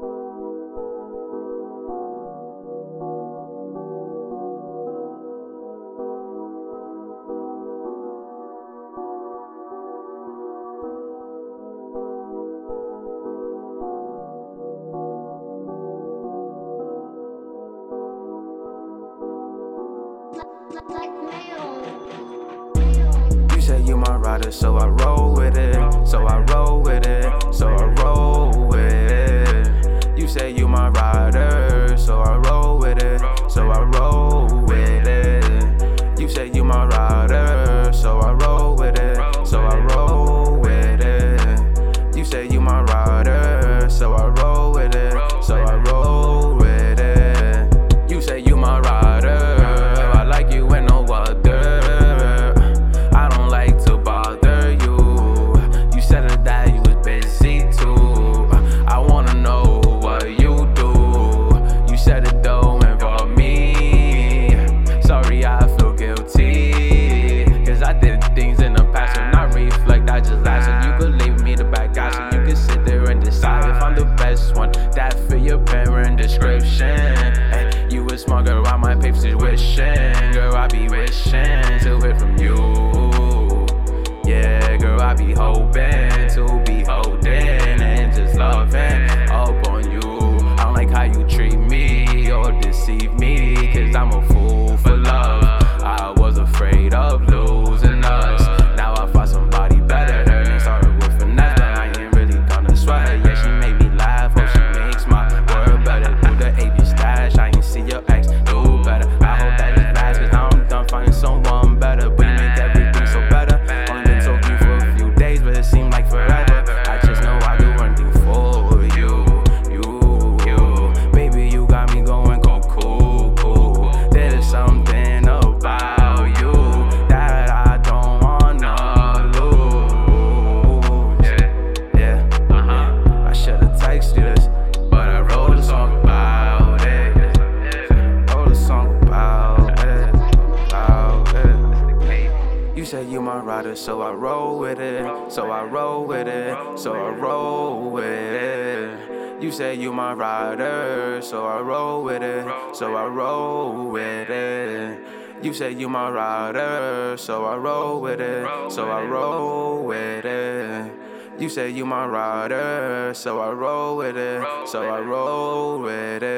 You say you my rider, so I roll with it. So I roll your parent description. You a smart girl, I might pay for tuition. Girl, I be wishing to hear from you. Yeah, girl, I be hoping to be holding and just loving up on you. I don't like how you treat me or deceive me, cause I'm a fool for say you my rider, so I roll with it. So I roll with it. So I roll with it. You say you my rider, so I roll with it. So I roll with it. You say you my rider, so I roll with it. So I roll with it. You say you my rider, so I roll with it. So I roll with it.